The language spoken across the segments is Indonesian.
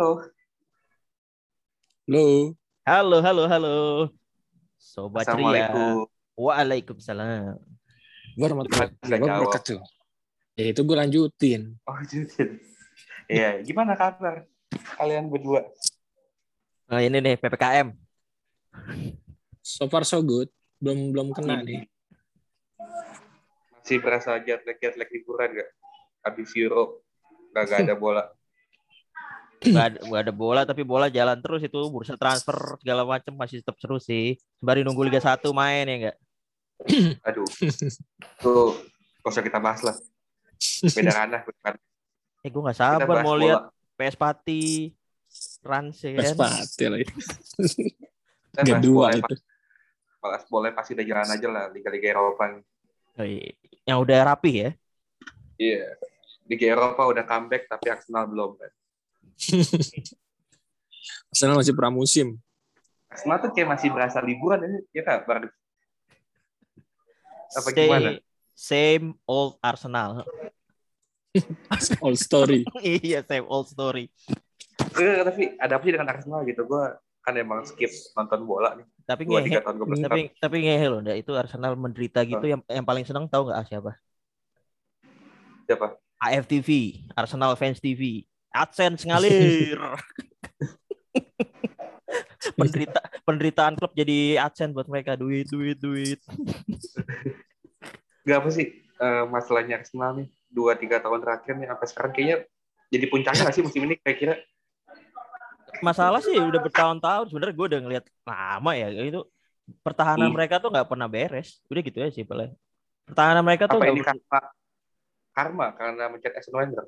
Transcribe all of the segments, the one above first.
Halo. Halo. Halo, halo, halo. Sobat ceria. Assalamualaikum. Waalaikumsalam. Warahmatullahi wabarakatuh. Ya itu gue lanjutin. Oh, Judin. Iya, gimana kabar kalian berdua? Nah, ini nih PPKM. So far so good. Belum belum kena nih. Masih berasa jet lag jet lag liburan gak? Habis Euro, gak, gak ada bola. Gak ada, nggak ada bola tapi bola jalan terus itu bursa transfer segala macam masih tetap seru sih. Sembari nunggu Liga 1 main ya enggak? Aduh. Tuh, gak usah kita bahas lah. Beda ranah. ranah. Eh gue nggak sabar mau bola. lihat PS Pati Rans ya kan. pati lagi. Kita Gak bahas dua bola, itu. bahas bola pasti udah jalan aja lah. Liga-Liga Eropa. Oh, iya. Yang udah rapi ya. Iya. Liga Eropa udah comeback, tapi Arsenal belum. Kan? Arsenal masih pramusim. Arsenal tuh kayak masih berasa liburan ini, ya kak? Baru. Apa gimana? Same old Arsenal. All story. iya, same old story. Eh, tapi ada apa sih dengan Arsenal gitu? Gue kan emang skip nonton bola nih. Tapi ngehe, tiga tahun gue tapi tapi ngehe loh, itu Arsenal menderita gitu yang yang paling seneng tahu nggak siapa? siapa? AFTV, Arsenal Fans TV. AdSense ngalir. Penderita penderitaan klub jadi AdSense buat mereka duit duit duit. Gak apa sih eh, masalahnya Arsenal nih dua tiga tahun terakhir nih sampai sekarang kayaknya jadi puncaknya nggak sih musim ini kira-kira? Masalah sih udah bertahun-tahun sebenarnya gue udah ngeliat lama ya itu pertahanan Hmm. mereka tuh nggak pernah beres. Udah gitu aja sih paling. Pertahanan mereka tuh Apa nggak ini ber- karma karma karena mencet Arsene Wenger?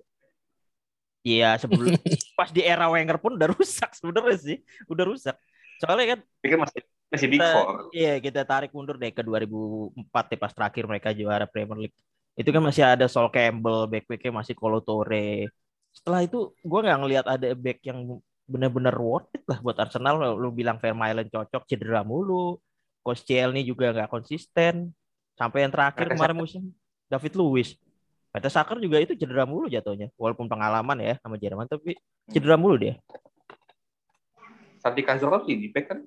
Iya sebelum pas di era Wenger pun udah rusak sebenarnya sih, udah rusak. Soalnya kan Pikir masih masih big four. iya kita tarik mundur deh ke 2004 ya pas terakhir mereka juara Premier League. Itu kan masih ada Sol Campbell, back-backnya masih Kolo Toure. Setelah itu gue nggak ngelihat ada back yang benar-benar worth it lah buat Arsenal. Lu bilang Vermaelen cocok, cedera mulu. Coach juga nggak konsisten. Sampai yang terakhir kemarin musim David Luiz. Peter Saker juga itu cedera mulu jatuhnya. Walaupun pengalaman ya sama Jerman tapi cedera mulu dia. Santi Cazorla sih di back kan?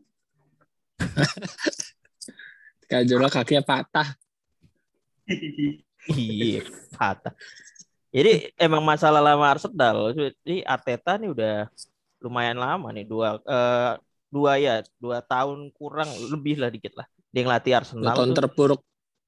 Kajola kakinya patah. Iya, patah. Jadi emang masalah lama Arsenal. Jadi Arteta nih udah lumayan lama nih dua eh, dua ya dua tahun kurang lebih lah dikit lah. Dia ngelatih Dua Arsenal. tahun tuh. terpuruk.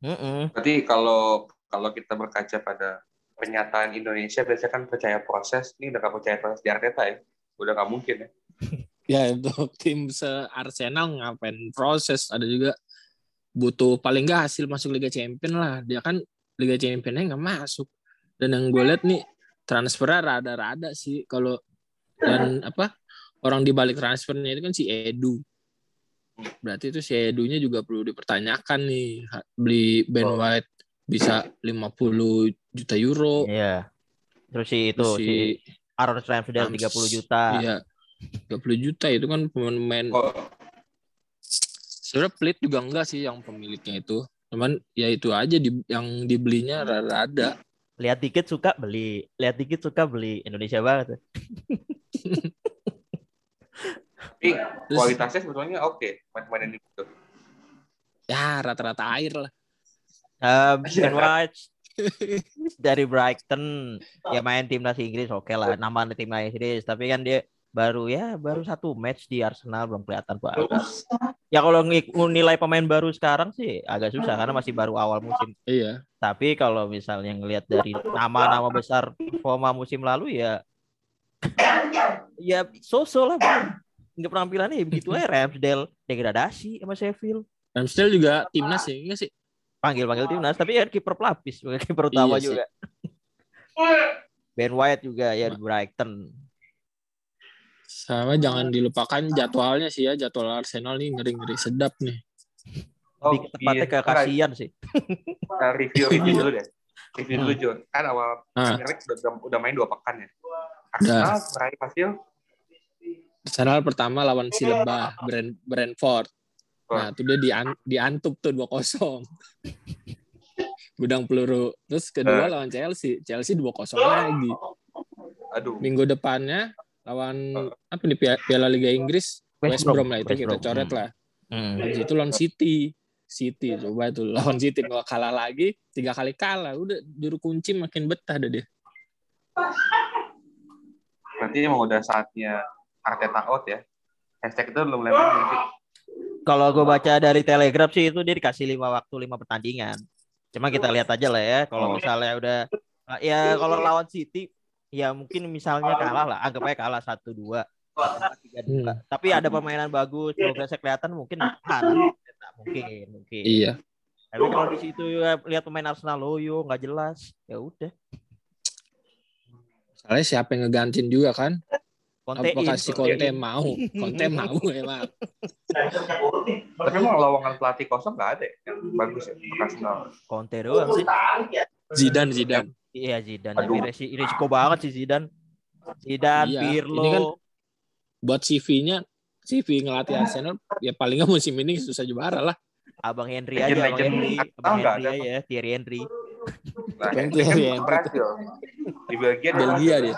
Mm-mm. Berarti kalau kalau kita berkaca pada pernyataan Indonesia biasanya kan percaya proses, ini udah gak percaya proses di Arteta ya? Udah gak mungkin ya? Ya untuk tim se Arsenal ngapain proses. Ada juga butuh paling nggak hasil masuk Liga Champion lah. Dia kan Liga Championnya nggak masuk. Dan yang gue lihat nih transfernya rada-rada sih. Kalau dan apa orang di balik transfernya itu kan si Edu. Berarti itu si Edunya juga perlu dipertanyakan nih. Beli Ben Oh. White bisa 50 juta euro. Iya. Terus si itu Terus si Aaron Ramsdale Rams- 30 juta. Iya. 30 juta itu kan pemain-pemain Oh, sebenarnya pelit juga enggak sih yang pemiliknya itu cuman ya itu aja di, yang dibelinya rada-rada Lihat dikit suka beli, lihat dikit suka beli. Indonesia banget. tapi kualitasnya sebetulnya oke, pemain-pemain ini gitu. ya rata-rata air lah Iya. Ben White dari Brighton ya main timnas Inggris oke lah. Nama timnas Inggris tapi kan dia baru ya baru satu match di Arsenal belum kelihatan banget ya kalau nilai pemain baru sekarang sih agak susah karena masih baru awal musim. Iya. Tapi kalau misalnya ngelihat dari nama-nama besar performa musim lalu ya ya so-so lah. Nggak penampilannya ya begitu aja. Ramsdale degradasi sama Sheffield. Ramsdale juga timnas ya enggak sih panggil-panggil timnas tapi kan kiper pelapis bukan kiper utama Iya sih. juga Ben White juga ya di Brighton sama jangan dilupakan jadwalnya sih ya jadwal Arsenal nih ngeri-ngeri sedap nih Oh, lebih tepatnya ke iya. kasihan sih Kita review review dulu deh. Review dulu John. Kan awal Ah. League udah, udah main dua pekan ya. Arsenal terakhir hasil Arsenal pertama lawan si Lebah Brent, Brentford nah itu dia dian, diantup tuh 2-0 gudang peluru terus kedua Eh. lawan Chelsea Chelsea 2-0 lagi aduh minggu depannya lawan apa nih Pia- Piala Liga Inggris West, Brom lah itu West kita Brom. coret lah. Hmm. Habis itu lawan City. City coba itu lawan City nggak kalah lagi tiga kali kalah udah juru kunci makin betah deh dia. Berarti emang udah saatnya Arteta out ya. Hashtag itu belum lempar? Kalau gue baca dari Telegraph sih itu dia dikasih lima waktu lima pertandingan. Cuma kita lihat aja lah ya. Kalau Oh. misalnya udah ya kalau lawan City ya mungkin misalnya kalah lah, anggap aja kalah satu dua. Hmm. Tapi ada permainan bagus, progresnya kelihatan mungkin mungkin mungkin. Iya. Tapi kalau di situ ya, lihat pemain Arsenal loyo nggak jelas, ya udah. Soalnya siapa yang ngegantiin juga kan? Conte Apakah in, si in. mau? Conte mau emang. Tapi emang lowongan pelatih kosong nggak ada ya? yang bagus ya Arsenal. Conte doang sih. Zidane Zidane. Iya Zidane, Aduh. tapi resi- risiko banget sih Zidane. Zidane, Iya, Pirlo, ini kan- Buat CV-nya CV ngelatih Arsenal ya paling nggak musim ini susah juara lah. Abang Henry aja, Abang Henry, Abang Henry ada, aja, Thierry Henry. Nah, kan Thierry Henry. Brazil. Di Belgia dia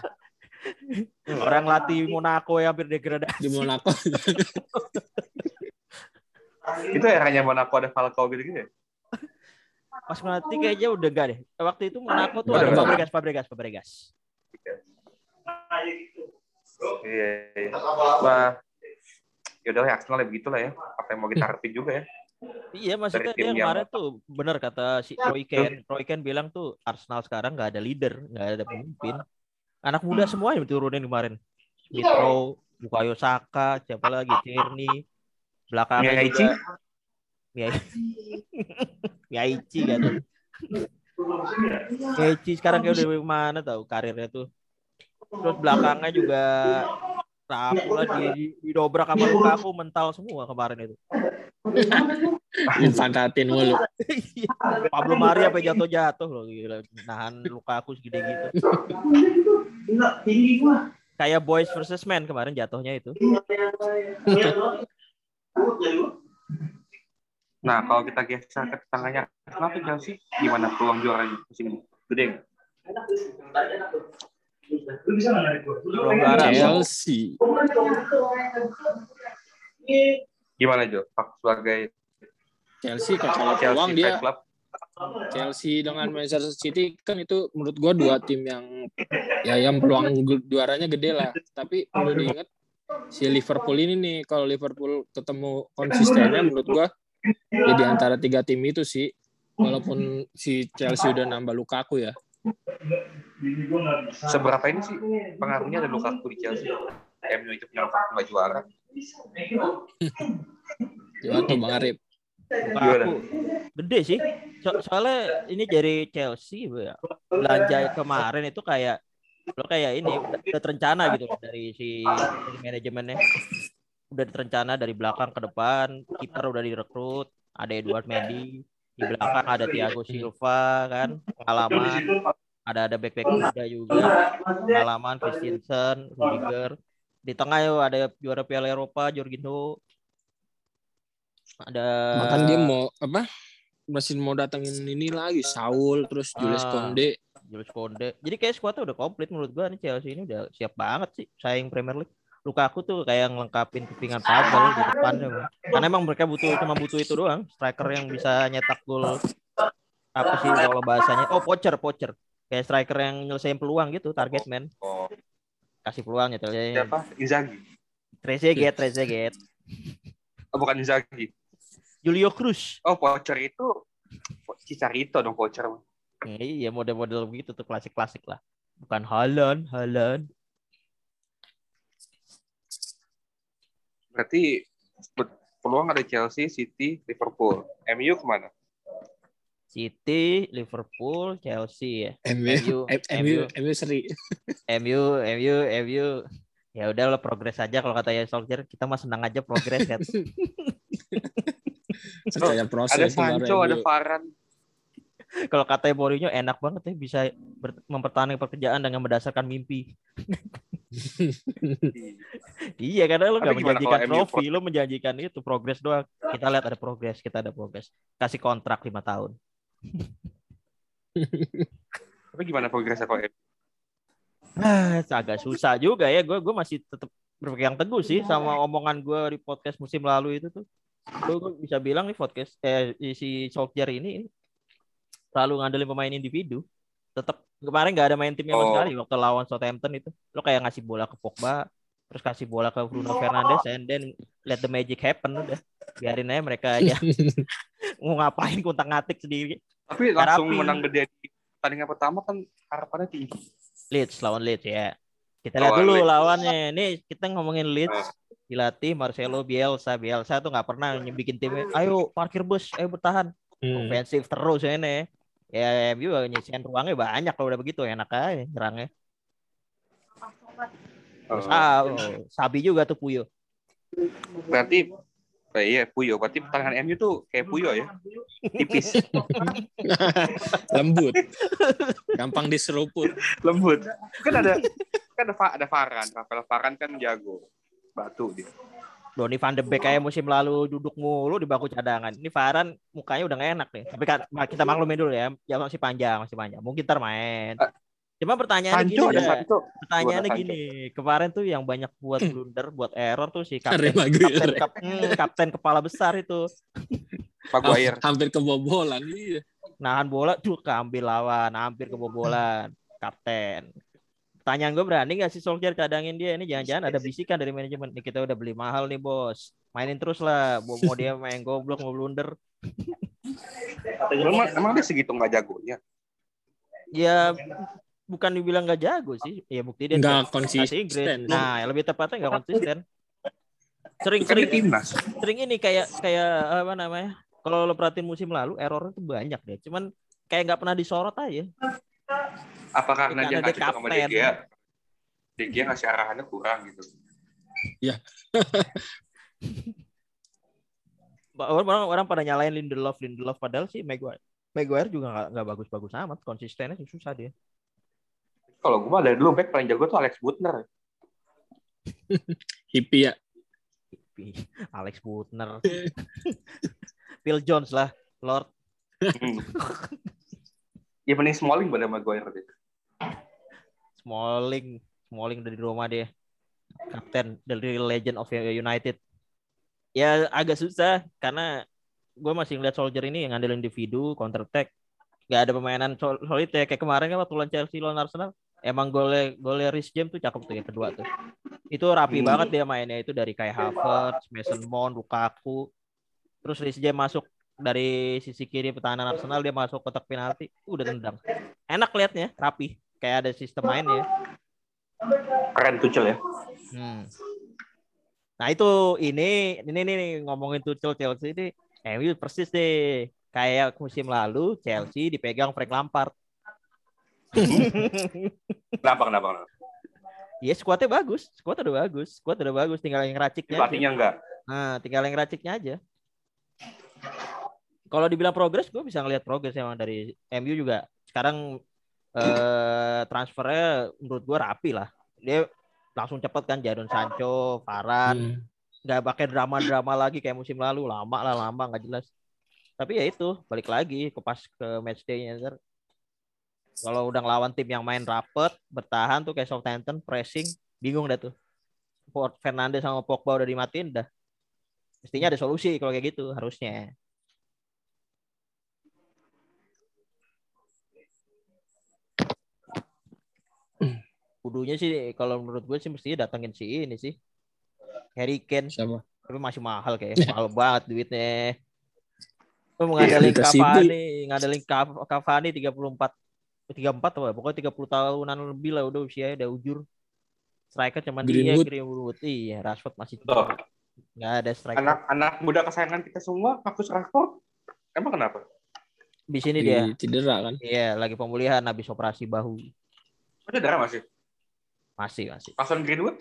Orang latih Monaco yang hampir degradasi. di Monaco. Itu eranya Monaco ada Falcao gitu gitu ya? Pas ngelatih kayaknya udah enggak deh. Waktu itu Monaco tuh Udah ada. Fabregas, Fabregas, Fabregas. Iya, iya. Bah, yaudah ya Arsenal ya begitu lah ya. Apa yang mau kita harapin juga ya. Iya maksudnya dia yang- kemarin tuh bener kata si Roy Ken. Roy Ken bilang tuh Arsenal sekarang nggak ada leader, nggak ada pemimpin. Anak muda semua yang turunin kemarin. Smith Rowe, Bukayo Saka, siapa lagi? Tierney. Belakangnya Miyaichi? juga Miyaichi. Miyaichi kan. Miyaichi sekarang kayak udah mana tahu karirnya tuh. Terus belakangnya juga rapuh lah di, didobrak sama Lukaku mental semua kemarin itu. Infantatin mulu. Pablo Mari apa jatuh-jatuh loh gila. Nahan Lukaku segede gitu. Kayak boys versus men kemarin jatuhnya itu. Nah, kalau kita geser ke tangannya tuh Chelsea gimana peluang juaranya musim ini? Gede nggak? Belum garap. Chelsea. Gimana Jo? Sebagai Chelsea kalau Chelsea peluang dia club, Chelsea dengan Manchester City kan itu menurut gua dua tim yang ya yang peluang juaranya gede lah. Tapi perlu diingat si Liverpool ini nih kalau Liverpool ketemu konsistennya menurut gua ya di antara tiga tim itu sih walaupun si Chelsea udah nambah Lukaku ya. Seberapa ini sih pengaruhnya ada Lukaku di Chelsea? MU itu punya Lukaku nggak juara. Gimana tuh Bang Arif? Lukaku gede sih. So- soalnya ini dari Chelsea Bu, ya. belanja kemarin itu kayak lo kayak ini udah, udah terencana gitu dari si dari manajemennya udah terencana dari belakang ke depan kiper udah direkrut ada Edward Mendy di belakang ada Thiago Silva kan pengalaman ada ada back back muda juga pengalaman Christensen Rudiger di tengah yuk ada juara Piala Eropa Jorginho ada Bahkan dia mau apa? Masih mau datengin ini lagi Saul terus Julius Ah. Konde. Julius Konde. Jadi kayak skuadnya udah komplit menurut gua nih Chelsea ini udah siap banget sih saing Premier League. Lukaku tuh kayak ngelengkapin kepingan puzzle di depan Karena emang mereka butuh cuma butuh itu doang, striker yang bisa nyetak gol apa sih kalau bahasanya? Oh, poacher, poacher. Kayak striker yang nyelesain peluang gitu, target man. Oh, Kasih peluang nyetelnya. siapa? Inzaghi. Trezeguet, Trezeguet. Oh, bukan Inzaghi. Julio Cruz. Oh, voucher itu Cicarito dong voucher. Ya, iya, model-model begitu tuh klasik-klasik lah. Bukan Haaland, Haaland. Berarti peluang ada Chelsea, City, Liverpool. MU ke mana? City, Liverpool, Chelsea ya. MU, MU, MU, MU seri. MU, MU, MU. Ya udah lo progres aja kalau kata ya Solskjaer, kita mah senang aja progres kan. Percaya proses Ada Sancho, ada MU. Varane. kalau kata Mourinho enak banget ya bisa mempertahankan pekerjaan dengan berdasarkan mimpi. iya karena lo gak menjanjikan trofi, lo menjanjikan itu progres doang. Kita lihat ada progres, kita ada progres. Kasih kontrak lima tahun. Tapi gimana progresnya kalau MU? Ah, agak susah juga ya. Gue gue masih tetap berpegang teguh sih sama omongan gue di podcast musim lalu itu tuh. Gue bisa bilang nih podcast eh si Solskjaer ini, ini selalu ngandelin pemain individu. Tetap kemarin nggak ada main timnya sama Oh. sekali waktu lawan Southampton itu. Lo kayak ngasih bola ke Pogba, terus kasih bola ke Bruno Fernandes, and then let the magic happen udah. Biarin aja mereka aja mau ngapain kontak ngatik sendiri. Tapi langsung menang gede di pertandingan pertama kan harapannya tinggi. Leeds lawan Leeds ya. Kita lihat Lawan dulu Leeds. lawannya. Nih kita ngomongin Leeds Nah. dilatih Marcelo Bielsa. Bielsa tuh nggak pernah bikin timnya. Ayo parkir bus, ayo bertahan. Hmm. Ofensif terus ini. Ya MU nyisian ruangnya banyak kalau udah begitu enak aja nyerangnya. Terus Eh, ah, oh, Sabi juga tuh Puyo. berarti eh, iya Puyo. Berarti pertahanan MU tuh kayak Puyo ya. Tipis, Lembut. Gampang diseruput. lembut. Kan ada kan ada Fa- ada Varan. Rafael Varan kan jago. Batu dia. Donny van de Beek kayak musim lalu duduk mulu di bangku cadangan. Ini Varan mukanya udah gak enak nih. Tapi kan kita maklumin dulu ya. Ya masih panjang, masih panjang. Mungkin ntar main. Cuma pertanyaannya Sancho gini ada ya. Pertanyaannya gini, kemarin tuh yang banyak buat blunder, buat error tuh si kapten, kapten, kap- hmm, kapten kepala besar itu Maguire. Hampir kebobolan. Iya. nahan bola tuh keambil lawan, hampir kebobolan, kapten. Pertanyaan gue berani gak sih Solskjaer cadangin dia ini jangan-jangan ada bisikan dari manajemen. Nih kita udah beli mahal nih bos. Mainin terus lah mau dia main goblok mau blunder. Emang, emang dia segitu nggak jagonya. ya? Bukan dibilang gak jago sih. Ya bukti dia Nggak konsisten. nah lebih tepatnya nggak konsisten. sering sering timnas. sering ini kayak kayak apa namanya? Kalau lo perhatiin musim lalu errornya tuh banyak deh. Cuman kayak nggak pernah disorot aja Apa karena dia nggak dia cocok sama? De Gea ngasih arahannya kurang gitu. orang orang pada nyalain Lindelof Lindelof padahal sih Maguire Maguire juga nggak bagus-bagus amat konsistennya sih susah dia Kalau gue mah dari dulu back paling jago tuh Alex Butner. Hippie ya. Alex Butner Phil Jones lah Lord Hmm. ya mending Smalling pada Maguire deh. Smalling. Smalling dari Roma dia. Kapten dari Legend of United. Ya agak susah karena gue masih ngeliat Soldier ini yang ngandelin individu counter attack. Nggak ada permainan sol- solid ya. Kayak kemarin kan waktu lawan Chelsea lawan Arsenal emang golnya golnya Rhys James tuh cakep tuh yang kedua tuh. Itu rapi Hmm. banget dia mainnya. Itu dari kayak Havertz, Mason Mount, Lukaku. Terus Rhys James masuk dari sisi kiri pertahanan Arsenal dia masuk kotak penalti. Udah tendang. Enak liatnya rapi kayak ada sistem mainnya Keren Tuchel ya. Hmm. Nah itu ini ini nih ngomongin Tuchel Chelsea ini MU persis deh kayak musim lalu Chelsea dipegang Frank Lampard. Kenapa kenapa? kenapa? Iya skuadnya bagus, skuad udah bagus, skuad udah bagus, tinggal yang raciknya. Pelatihnya enggak. Nah, tinggal yang raciknya aja. Kalau dibilang progres, gue bisa ngelihat progres emang dari MU juga. Sekarang eh, transfernya menurut gue rapi lah. Dia langsung cepet kan Jadon Sancho, Varane, Hmm. nggak pakai drama-drama lagi kayak musim lalu. Lama lah lama nggak jelas. Tapi ya itu balik lagi ke pas ke match day-nya ntar kalau udah ngelawan tim yang main rapet bertahan tuh kayak Southampton pressing bingung dah tuh. Fernandes sama Pogba udah dimatiin dah. Mestinya ada solusi kalau kayak gitu harusnya kudunya sih kalau menurut gue sih mestinya datangin si ini sih Harry Kane Sama. tapi masih mahal kayak mahal banget duitnya lu mau ngadalin Liga City. Cavani ngadalin Cav- Cavani 34 34 apa pokoknya 30 tahunan lebih lah udah usia udah ujur striker cuman dia Greenwood. Greenwood iya Rashford masih Tuh, nggak ada striker anak-anak muda kesayangan kita semua, Marcus Rashford. Emang kenapa? di sini dia Di cedera kan. iya lagi pemulihan habis operasi bahu Ada darah masih. Masih masih Mason Greenwood?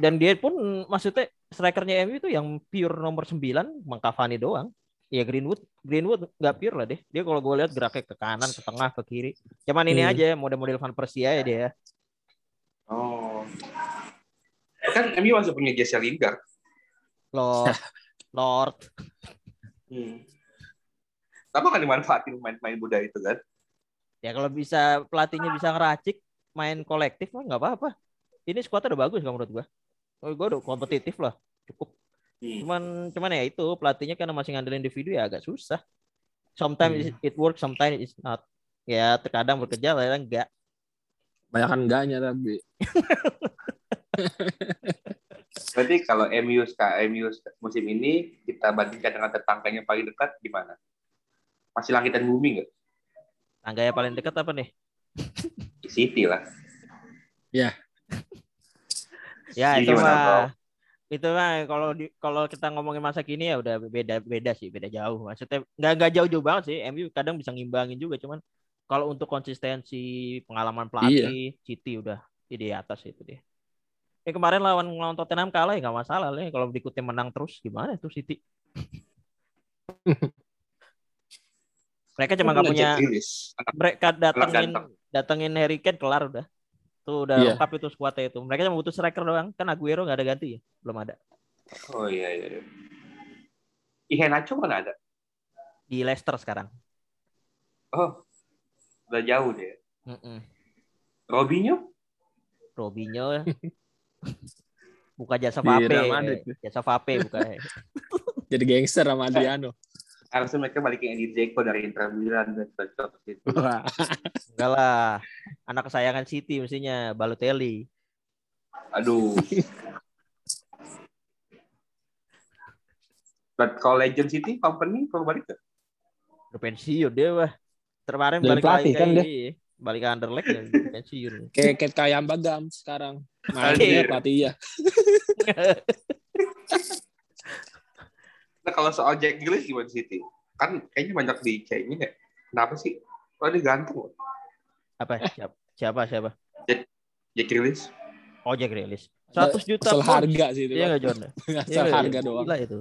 dan dia pun maksudnya strikernya MU itu yang pure nomor 9 Bang Cavani doang ya Greenwood Greenwood nggak pure lah deh dia kalau gue lihat geraknya ke kanan ke tengah ke kiri cuman ini Hmm. aja model-model Van Persie ya dia Oh. Kan MU masih punya Jesse Lingard. Lord Lord Hmm. Kenapa kan dimanfaatin main-main muda itu kan? ya kalau bisa pelatihnya bisa ngeracik main kolektif mah nggak apa-apa. Ini skuadnya udah bagus kalau menurut gua. Oh, gua udah kompetitif lah, cukup. Hmm. Cuman cuman ya itu pelatihnya karena masih ngandelin individu ya agak susah. Sometimes Hmm. it works, sometimes it's not. Ya terkadang bekerja, kadang enggak. Banyak enggaknya tapi. Berarti kalau MU MU musim ini kita bandingkan dengan tetangganya paling dekat gimana? Masih langit dan bumi nggak? Tangganya paling dekat apa nih? City lah. Ya. Iya, itu mah itu mah kalau di kalau kita ngomongin masa kini ya udah beda beda sih beda jauh. Maksudnya nggak nggak jauh jauh banget sih. MU kadang bisa ngimbangin juga cuman kalau untuk konsistensi pengalaman pelatih City udah di atas itu dia. Ya kemarin lawan lawan Tottenham kalah ya nggak masalah lah kalau berikutnya menang terus gimana tuh City? Mereka cuma nggak punya mereka datengin ganteng. Datengin Harry Kane kelar udah tuh udah Iya. lengkap itu skuadnya itu mereka cuma butuh striker doang kan Aguero nggak ada ganti ya belum ada Oh iya iya. iya. Iheanacho mana ada? di Leicester sekarang Oh, udah jauh deh. Mm-mm. Robinho? Robinho buka jasa Vape jasa Vape buka Jadi gangster sama Adriano. Harusnya mereka balikin Eddie Dzeko dari Inter Milan dan cocok gitu. Enggak lah anak kesayangan City mestinya Balotelli Aduh. But kalau Legend City company kalau balik ke udah pensiun dia wah kemarin balik pelatih lagi kan dia? balik ke Anderlecht dan pensiun Kayak kayak kayak Bagam sekarang. Main dia pelatih ya. Nah kalau soal Jack Grealish gimana City? Kan kayaknya banyak di kayaknya ya. Kenapa sih? Oh dia ganteng apa siapa siapa siapa Jack Grealish. oh Jack Grealish 100 juta Asal harga sih itu. iya Bang. nggak John Asal Iya, harga iya. doang. Gila itu.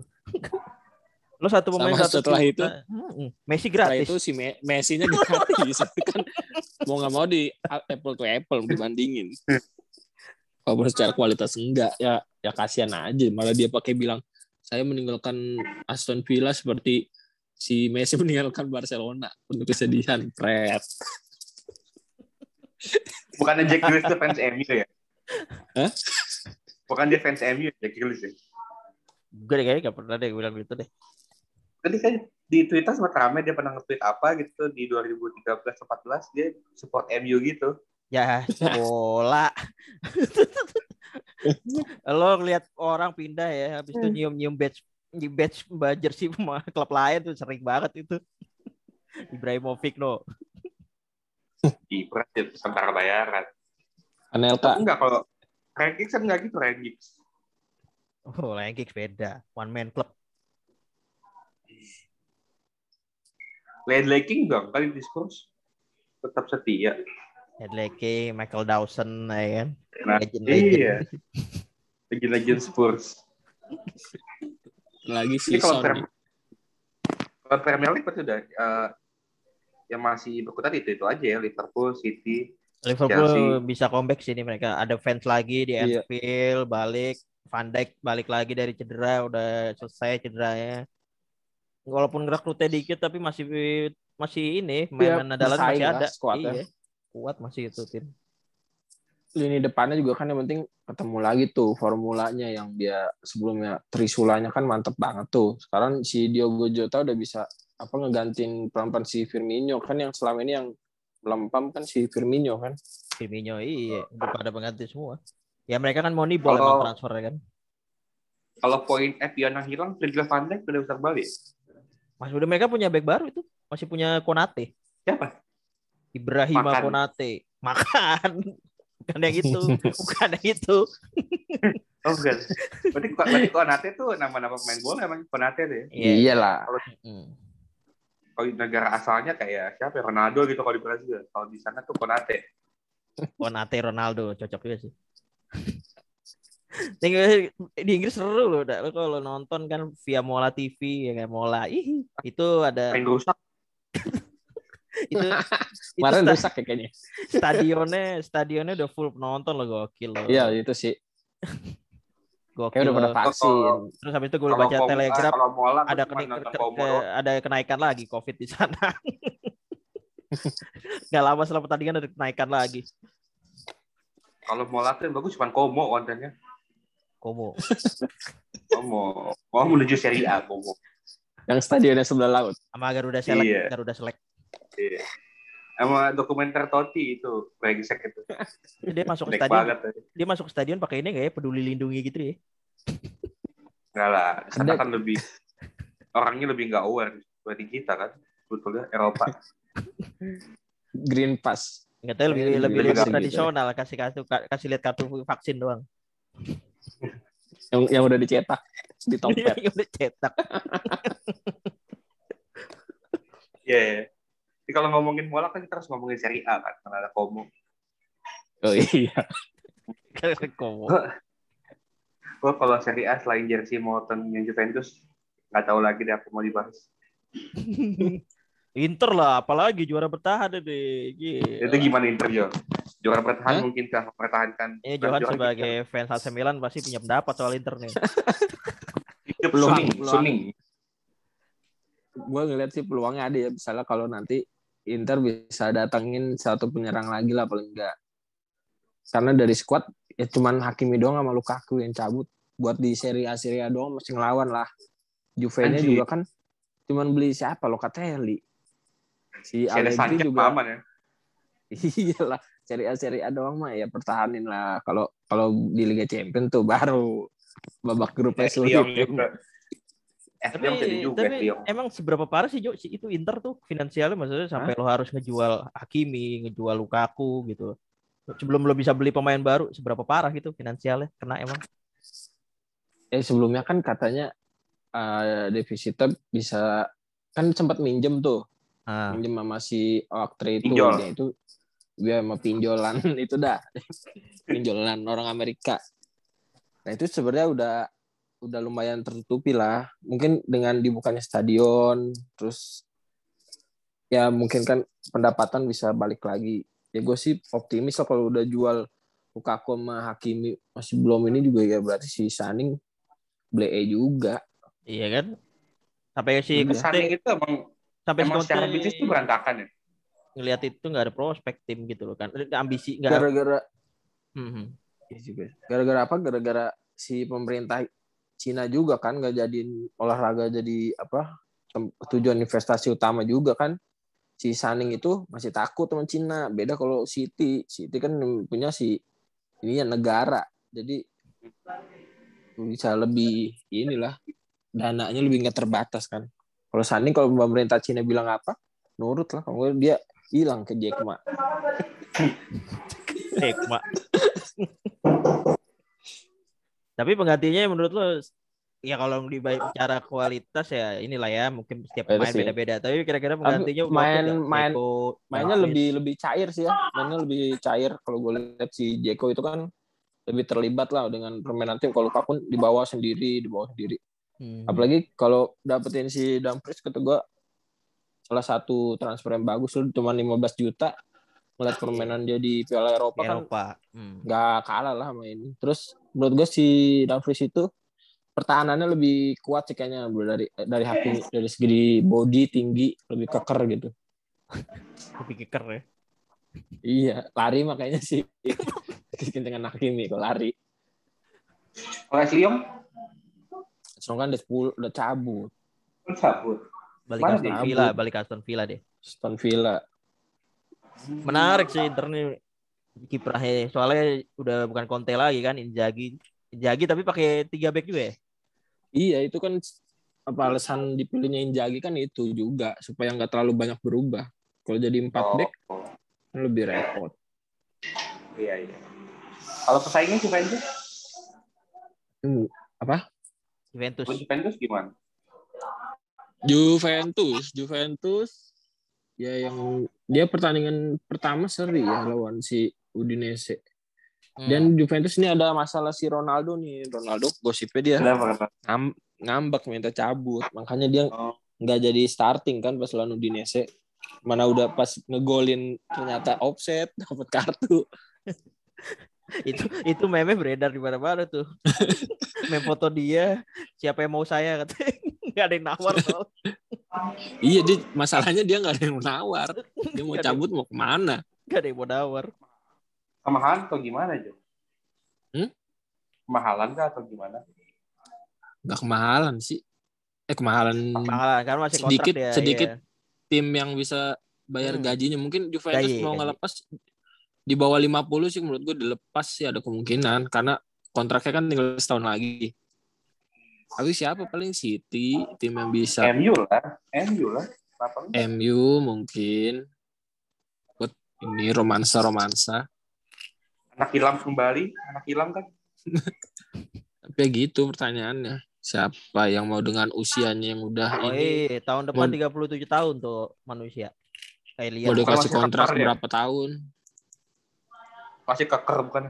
Lo satu pemain Sama satu setelah juta. itu- Mm-mm. Messi Setelah gratis. itu si Me- Messi-nya gratis. kan mau nggak mau di apple to apple dibandingin. Walaupun secara kualitas enggak ya ya kasihan aja malah dia pakai bilang saya meninggalkan Aston Villa seperti si Messi meninggalkan Barcelona untuk kesedihan Fred. Bukannya Jack Grealish itu fans MU ya? Hah? Bukan dia fans MU Jack Grealish ya? Gue deh kayaknya gak pernah deh bilang gitu deh. Tadi kan di Twitter sempat rame dia pernah nge-tweet apa gitu di 2013-14 dia support MU gitu. Ya bola. Lo ngeliat orang pindah ya, habis itu nyium-nyium badge nyium badge mbak jersey sama klub lain tuh sering banget itu. Ibrahimovic no. Kiper ya sementara bayaran. Anelka Enggak kalau Giggs kan enggak gitu Giggs. Oh, Giggs beda. One man club. Ledley King dong kali di Spurs tetap setia. Headley King, Michael Dawson ya kan. Nah, Legend-legend. iya. Legend-legend Spurs. lagi Ini si kalau Son. Prem- kalau Premier League pasti udah eh, yang masih berkutat itu itu aja ya Liverpool, City. Liverpool Chelsea. bisa comeback sini mereka. Ada fans lagi di Iya. Anfield, balik. Van Dijk balik lagi dari cedera, udah selesai cederanya. Walaupun rekrutnya dikit tapi masih masih ini Iya, main-main andalan bersaing masih ada. Iya. Kuat masih itu tim. lini depannya juga kan yang penting ketemu lagi tuh formulanya yang dia sebelumnya Trisulanya kan mantep banget tuh. Sekarang si Diogo Jota udah bisa apa ngegantiin peran si Firmino kan yang selama ini yang melempam kan si Firmino kan. Firmino iya, udah pada pengganti semua. Ya mereka kan moneyball Kalau- emang transfer kan. Kalau poin Epion yang hilang, Virgil van Dijk udah bisa balik. Masih udah mereka punya back baru itu. Masih punya Konate. Siapa? Ibrahim. Konate. Makan. Bukan yang itu. Bukan yang itu. Oh enggak. Berarti berarti Konate tuh nama-nama pemain bola emang Konate deh. Iya. Iyalah. Kalau di negara asalnya kayak siapa ya? Ronaldo gitu kalau di Brazil. Kalau di sana tuh Konate. Konate Ronaldo cocok juga sih. Tinggal di Inggris seru loh, lo kalau nonton kan via Mola TV ya kayak Mola. Ih, itu ada Main rusak. itu, Kemarin rusak ya kayaknya. stadionnya stadionnya udah full penonton loh gokil loh. Iya itu sih. Gokil. Kayak udah pada vaksin. Terus habis itu gue Kalau baca Kom- telegram kalau Mola ada ada kenaikan lagi COVID di sana. Gak lama setelah pertandingan ada kenaikan lagi. Kalau mau latihan bagus cuma Komo kontennya. Komo. Komo. Mau menuju Serie A Komo. Yang stadionnya sebelah laut. Sama Garuda Select, Iya. Garuda Select. Iya. Sama dokumenter Totti itu brengsek itu. Dia masuk stadion, banget. dia masuk ke stadion pakai ini nggak ya? Peduli lindungi gitu ya? Enggak lah, sana kan lebih orangnya lebih nggak aware dibanding kita kan. Sebetulnya Eropa. Green Pass. Nggak tahu lebih Iya, lebih, lebih gitu. tradisional kasih kartu kasih lihat kartu vaksin doang. Yang yang udah dicetak di topet. Yang udah cetak. Iya. iya. Jadi kalau ngomongin bola kan kita harus ngomongin Serie A kan, karena ada Komo. oh iya. Komo. Gua kalau Serie A selain jersey Morton yang Juventus nggak tahu lagi deh apa mau dibahas. Inter lah, apalagi juara bertahan ini. Gila. Itu gimana Inter Jo? Juara bertahan Hah? mungkin kah mempertahankan? Ini Bukan Johan juara sebagai fans AC Milan pasti punya pendapat soal Inter nih. Hidup Peluang- Suning, peluang. Suning. Gue ngeliat sih peluangnya ada ya. Misalnya kalau nanti Inter bisa datangin satu penyerang lagi lah paling enggak. Karena dari squad ya cuman Hakimi doang sama Lukaku yang cabut. Buat di Serie A Serie A doang masih ngelawan lah. Juve-nya juga kan cuman beli siapa Locatelli. Si Si Allegri juga. aman ya. Iyalah, Serie A Serie A doang mah ya pertahanin lah. Kalau kalau di Liga Champions tuh baru babak grupnya sulit. Eh, tapi jadi juga tapi emang seberapa parah sih Jo si itu Inter tuh finansialnya maksudnya sampai lo harus ngejual Hakimi, ngejual Lukaku gitu. Sebelum lo bisa beli pemain baru, seberapa parah gitu finansialnya kena emang. Eh sebelumnya kan katanya eh defisitnya bisa kan sempat minjem tuh, Ah, minjem sama si Oaktree itu, Pinjol. dia itu dia sama pinjolan itu dah, pinjolan orang Amerika. Nah itu sebenarnya udah udah lumayan tertutupi lah. Mungkin dengan dibukanya stadion, terus ya mungkin kan pendapatan bisa balik lagi. Ya gue sih optimis lah kalau udah jual Lukaku sama Hakimi masih belum ini juga ya berarti si Saning blee juga. iya kan? Sampai si Iya. Saning itu emang sampai emang secara bisnis itu berantakan ya. ngelihat itu nggak ada prospek tim gitu loh kan. Ambisi nggak. Gara-gara Mhm. Iya juga. Gara-gara apa? Gara-gara si pemerintah Cina juga kan nggak jadiin olahraga jadi apa tujuan investasi utama juga kan. Si Saning itu masih takut sama Cina. Beda kalau City. City kan punya si ini ya negara. Jadi bisa lebih inilah dananya lebih nggak terbatas kan. Kalau Saning kalau pemerintah Cina bilang apa, nurut lah. Kalau dia hilang ke Jack Ma. Hikmah. Tapi penggantinya menurut lo ya kalau di bicara kualitas ya inilah ya mungkin setiap pemain beda-beda. Tapi kira-kira penggantinya main- main- Dzeko, mainnya Dumfries. lebih lebih cair sih ya mainnya lebih cair kalau gue lihat si Jeko itu kan lebih terlibat lah dengan permainan tim kalau Lukaku di bawah sendiri di bawah sendiri Hmm. apalagi kalau dapetin si Dumfries kata gue salah satu transfer yang bagus lu cuma 15 juta ngeliat permainan dia di Piala Eropa kan Eropa. Hmm. nggak kalah lah sama ini terus menurut gue si Dumfries itu pertahanannya lebih kuat sih kayaknya bro dari dari Hakimi dari segi body tinggi lebih keker gitu Lebih kicker ya. Iya, lari makanya sih. Kencengan Hakimi kalau lari. Kalau Lyon Soalnya kan udah 10 udah cabut. cabut. Balik Mana Aston? Villa, balik Aston Villa deh. Aston Villa. Menarik sih Inter nih kiprahnya. Soalnya udah bukan Conte lagi kan, Inzaghi. Inzaghi tapi pakai tiga back juga ya. Iya, itu kan apa alasan dipilihnya Inzaghi kan itu juga supaya nggak terlalu banyak berubah. Kalau jadi 4 Oh, back oh. kan lebih repot. Iya, iya. Kalau pesaingnya Juventus, Hmm, Apa? Juventus. Juventus gimana? Juventus, Juventus ya yang dia pertandingan pertama seri ya lawan si Udinese. Hmm. Dan Juventus ini ada masalah si Ronaldo nih. Ronaldo gosipnya dia Kenapa? ngam, ngambek minta cabut. Makanya dia Oh, nggak jadi starting kan pas lawan Udinese. Mana udah pas ngegolin ternyata offset dapat kartu. itu itu meme beredar di mana-mana tuh. meme foto dia, siapa yang mau saya katanya. Nggak ada yang nawar soal. Iya dia masalahnya dia nggak ada yang nawar. Dia mau cabut mau ke mana? Nggak ada yang mau nawar. Kemahalan atau gimana, Jo? Hmm? Kemahalan kah atau gimana? Gak kemahalan sih. Eh kemahalan Malah kan masih kontrak Sedikit- dia, sedikit. iya. tim yang bisa bayar Hmm. gajinya. Mungkin Juventus Gaji, mau gaji. ngelepas di bawah 50 sih menurut gue dilepas sih ada kemungkinan karena kontraknya kan tinggal setahun lagi. Tapi siapa paling City tim yang bisa MU lah, MU lah. Kenapa enggak? MU mungkin buat ini romansa romansa. Anak hilang kembali, anak hilang kan? Tapi ya gitu pertanyaannya. Siapa yang mau dengan usianya yang udah Oh ini iya, tahun depan Mau- 37 tahun tuh manusia. Kayak lihat. mau dikasih kontrak keker ya? berapa tahun? Masih keker bukan?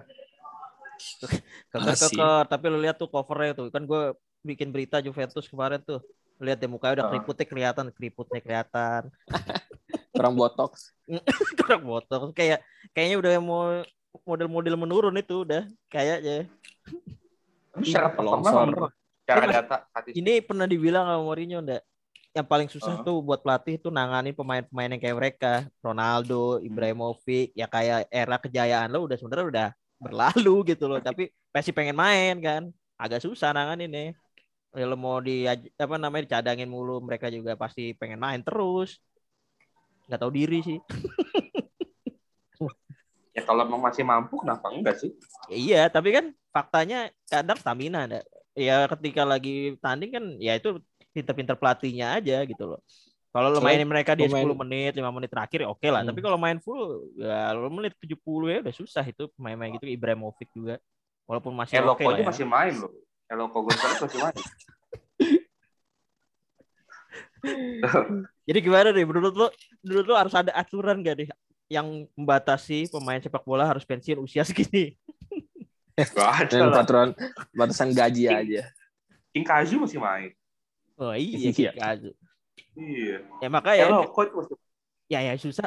Keker keker, tapi lu lihat tuh covernya tuh. Kan gue bikin berita Juventus kemarin tuh. Lihat deh mukanya udah Ah. keriputnya kelihatan, keriputnya kelihatan. Orang botox. Kurang botok. Kayak kayaknya udah mau model-model menurun itu udah kayaknya. Tapi secara performa. Secara data, statistik. Ini pernah dibilang sama Mourinho ndak? Yang paling susah Ah. tuh buat pelatih tuh nanganin pemain-pemain yang kayak mereka, Ronaldo, Ibrahimovic, ya kayak era kejayaan lo udah sebenarnya udah berlalu gitu loh, tapi pasti pengen main kan. Agak susah nanganin nih. Ya lo mau di apa namanya dicadangin mulu, mereka juga pasti pengen main terus. Nggak tahu diri sih. Ya kalau emang masih mampu, kenapa enggak sih? Ya iya, tapi kan faktanya kadang stamina ndak. Ya ketika lagi tanding kan ya itu pinter-pinter pelatihnya aja gitu loh. Kalau lo mainin mereka di pemain- 10 menit, 5 menit terakhir ya oke lah. Hmm. Tapi kalau main full ya lo menit 70 ya udah susah itu pemain-pemain gitu Ibrahimovic juga. Walaupun masih oke Eloko lah aja ya. masih main loh. Eloko Gonzalez masih main. Jadi gimana nih menurut lo menurut lo harus ada aturan gak nih yang membatasi pemain sepak bola harus pensiun usia segini? Gak ada Dan peraturan batasan gaji aja. King Kazu masih main. Oh iya, Iya. Kazu. Iya. Ya makanya itu masih ya ya susah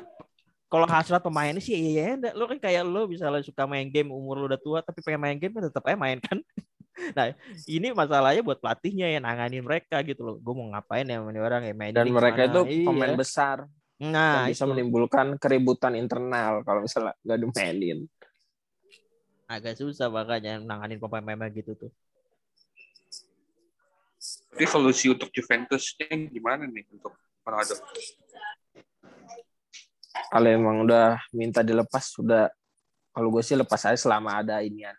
kalau hasrat pemainnya sih iya iya enggak lo kan kayak lo misalnya suka main game umur lo udah tua tapi pengen main game kan tetap aja main kan nah ini masalahnya buat pelatihnya yang nanganin mereka gitu loh gue mau ngapain ya ini orang ya main Dan mereka itu Iya. pemain besar nah yang bisa itu menimbulkan keributan internal kalau misalnya nggak dimainin. agak susah makanya nanganin pemain-pemain gitu tuh Jadi solusi untuk Juventusnya gimana nih untuk Ronaldo? Kalau emang udah minta dilepas sudah kalau gue sih lepas aja selama ada ini ya.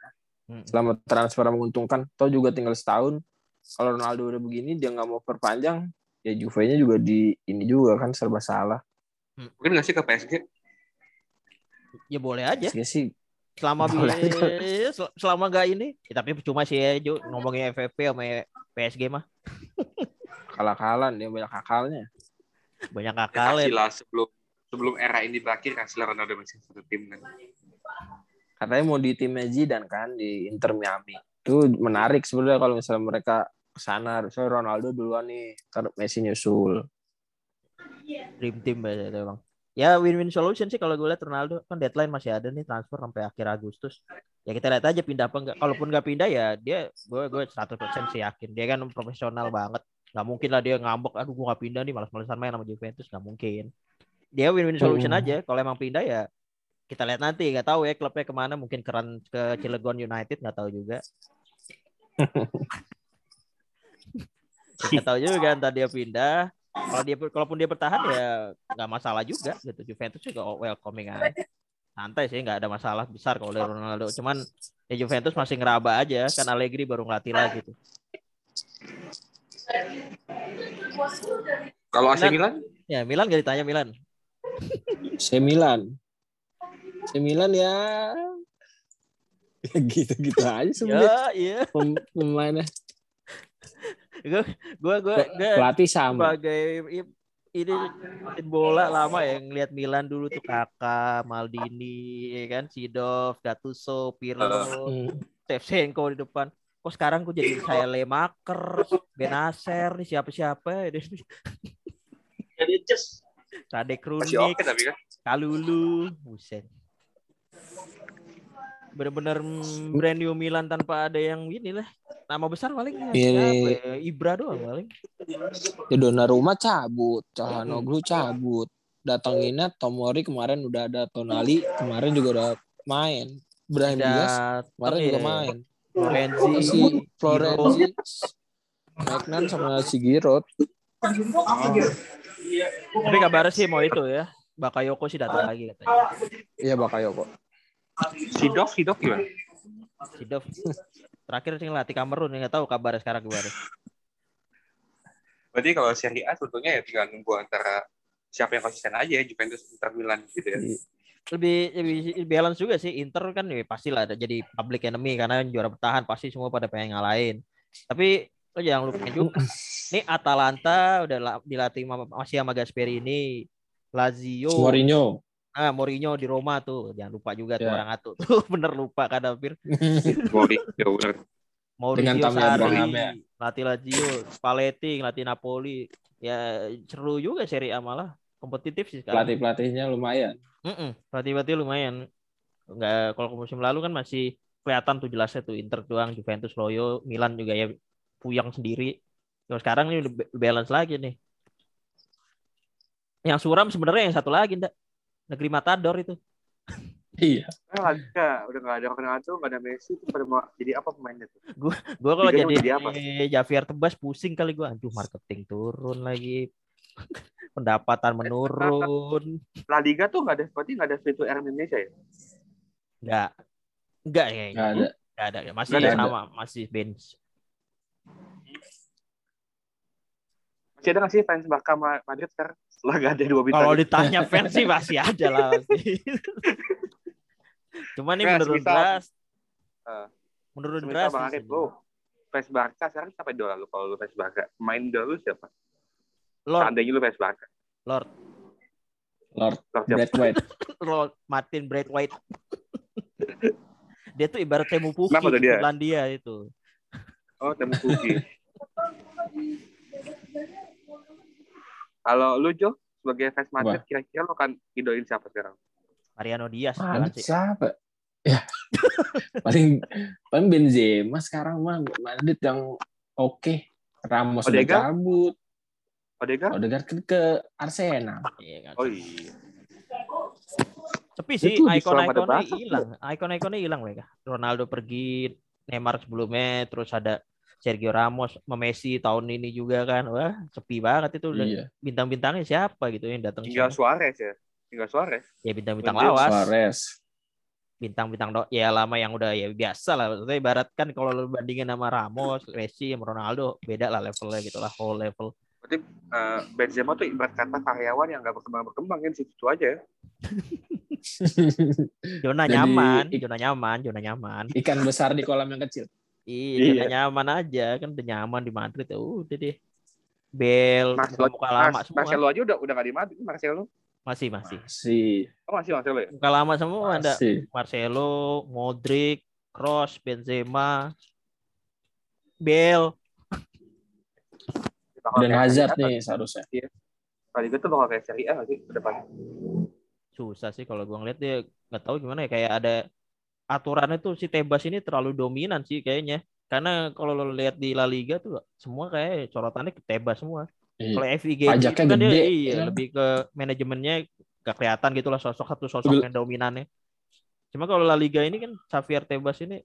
Mm. Selama transfer menguntungkan, tau juga tinggal setahun. Kalau Ronaldo udah begini dia nggak mau perpanjang, ya Juve-nya juga di ini juga kan serba salah. Mungkin nggak sih ke PSG? ya boleh aja Sehingga sih selama Boleh aja. selama gak ini ya, tapi cuma sih ya Jo ngomongin FFP sama PSG mah kalah-kalan dia banyak akalnya. banyak Ya, akal kasih lah sebelum sebelum era ini berakhir kasihlah Ronaldo masih satu tim kan. Katanya mau di timnya Zidane kan di Inter Miami. Itu menarik sebenarnya kalau misalnya mereka ke sana harusnya Ronaldo duluan nih, ntar Messi nyusul. Dream team biasa itu bang ya win-win solution sih kalau gue lihat Ronaldo. Kan deadline masih ada nih transfer sampai akhir Agustus. Ya kita lihat aja pindah apa enggak. Kalaupun nggak pindah ya dia gue gue 100% sih yakin. Dia kan profesional banget. Nggak mungkin lah dia ngambek aduh gue nggak pindah nih malas-malasan main sama Juventus. Nggak mungkin. Dia win-win solution Hmm. aja. Kalau emang pindah ya kita lihat nanti. Nggak tahu ya klubnya ke mana. Mungkin keren ke Cilegon United nggak tahu juga. Nggak tahu juga ntar dia pindah kalau dia kalaupun dia bertahan ya nggak masalah juga gitu. Juventus juga welcoming aja santai sih nggak ada masalah besar kalau dari Ronaldo. Cuman ya Juventus masih ngeraba aja kan Allegri baru ngelatih lagi tuh. Kalau AC Milan- ya Milan gak ditanya Milan. C Milan. C Milan ya. Ya gitu-gitu aja sebenarnya. Ya iya. Pem- pemainnya. Gue gue gue Pelatih sama. sebagai ini bola lama ya ngelihat Milan dulu tuh Kakak Maldini ya kan Sidov Gattuso Pirlo. Shevchenko di depan kok sekarang gue jadi saya Lemaker Benacer nih siapa-siapa ini jadi just Radek Runik tapi kan. Kalulu buset bener-bener mm, brand new Milan tanpa ada yang ini lah nama besar paling ya, Iya, nih. ya? Ibra doang paling Ya Donnarumma cabut, Calhanoglu cabut. Datanginnya Tomori kemarin udah ada Tonali, kemarin juga udah main. Brahim Diaz kemarin juga main. Florenzi, Si Florenzi, Magnan sama si Giroud. Tapi kabarnya sih mau itu ya. Bakayoko sih datang lagi katanya. Iya Bakayoko. Sidok, Sidok gimana? Sidov. Terakhir sih ngelatih Kamerun, nggak tahu kabarnya sekarang gimana. Berarti kalau Serie A sebetulnya ya tinggal nunggu antara siapa yang konsisten aja ya, Juventus, Inter Milan gitu ya. Lebih lebih balance juga sih. Inter kan ya pasti lah ada jadi public enemy karena juara bertahan pasti semua pada pengen ngalahin. Tapi lo jangan lupain juga. Nih Atalanta udah la- dilatih sama- masih sama Gasperini. Lazio, Mourinho. Ah Mourinho di Roma tuh, jangan lupa juga tuh Ya. orang atu tuh bener lupa kan hampir. Bener. Mourinho Dengan Tammy Sarri, ya. latih Lazio, Spalletti, latih Napoli. Ya seru juga Serie A malah kompetitif sih sekarang. Pelatih pelatihnya lumayan. Mm-mm, pelatih-pelatih lumayan. Enggak kalau musim lalu kan masih kelihatan tuh jelasnya tuh Inter doang, Juventus loyo, Milan juga ya puyang sendiri. Kalau sekarang ini udah ba- balance lagi nih. Yang suram sebenarnya yang satu lagi, ndak. Negeri Matador itu. Iya. Ah, nggak, udah nggak ada Ronaldo, nggak ada Messi, itu pada mau jadi apa pemainnya tuh? Gua kalau Liganya mau jadi, jadi apa? Javier Tebas pusing kali gua. Aduh, marketing turun lagi. Pendapatan menurun. La Liga tuh nggak ada, berarti nggak ada free to air Indonesia ya? Enggak. Enggak ya. Nggak ada. Enggak ada. Masih Nggak ada. sama, masih bench. Masih ada nggak sih fans Barca Ma- Madrid sekarang? Setelah nggak ada dua bintang. Kalau ditanya fans sih masih ada lah pasti. Cuma nih Nggak, menurun semisal- deras. Eh, menurun Semisal deras. Bang Arif, lu fans Barca sekarang siapa idola lu kalau lu fans Barca? Main idola lu siapa? Lord, Seandainya lu fans Barca. Lord, Lord Lord siapa? Brad White. Lord Martin Braithwaite. dia tuh ibarat Temu Pukki Kenapa tuh di dia? Finlandia itu. Oh, Temu Pukki. Kalau lu Jo sebagai fans Madrid, kira-kira lu kan idolin siapa sekarang? Mariano Diaz Madrid siapa? Ya. paling paling Benzema sekarang mah Madrid yang oke. Ramos udah Odegaard? cabut. Odegaard? Odegaard ke, ke Arsenal. Iya kan. Oh iya. Sepi sih, ikon-ikonnya hilang. Ikon-ikonnya hilang mereka. Ronaldo pergi, Neymar sebelumnya, terus ada Sergio Ramos, Messi tahun ini juga kan. Wah, sepi banget itu. Iya. Bintang-bintangnya siapa gitu yang datang Tinggal. Suarez ya. Tinggal Suarez. Ya bintang-bintang lawas. Suarez. bintang-bintang do ya lama yang udah ya biasa lah maksudnya ibarat kan kalau lu bandingin sama Ramos, Messi, sama Ronaldo beda lah levelnya gitu lah whole level Berarti eh, Benzema tuh ibarat kata karyawan yang nggak berkembang-berkembang kan situ aja ya. zona nyaman zona nyaman zona nyaman Ikan besar di kolam yang kecil. Iya Iya. nyaman aja kan udah nyaman di Madrid ya udah deh Bel Marcelo, muka lama Mas- semua Marcelo aja udah udah nggak di Madrid Marcelo. masih masih Si, Oh masih Marcelo ya? muka lama semua ada si. Marcelo Modric Kroos Benzema Bel Dan Hazard nih seharusnya. Kali itu bakal kayak Serie A sih ke depan? susah sih kalau gua ngeliat dia nggak tahu gimana ya kayak ada aturannya tuh si Tebas ini terlalu dominan sih kayaknya karena kalau lo lihat di La Liga tuh semua kayak corotannya ke Tebas semua Iya. kalau FIG Pajaknya itu kan dia gede, iya ya. lebih ke manajemennya gak kelihatan gitu lah sosok satu sosok Betul. yang dominannya cuma kalau La Liga ini kan Xavier Tebas ini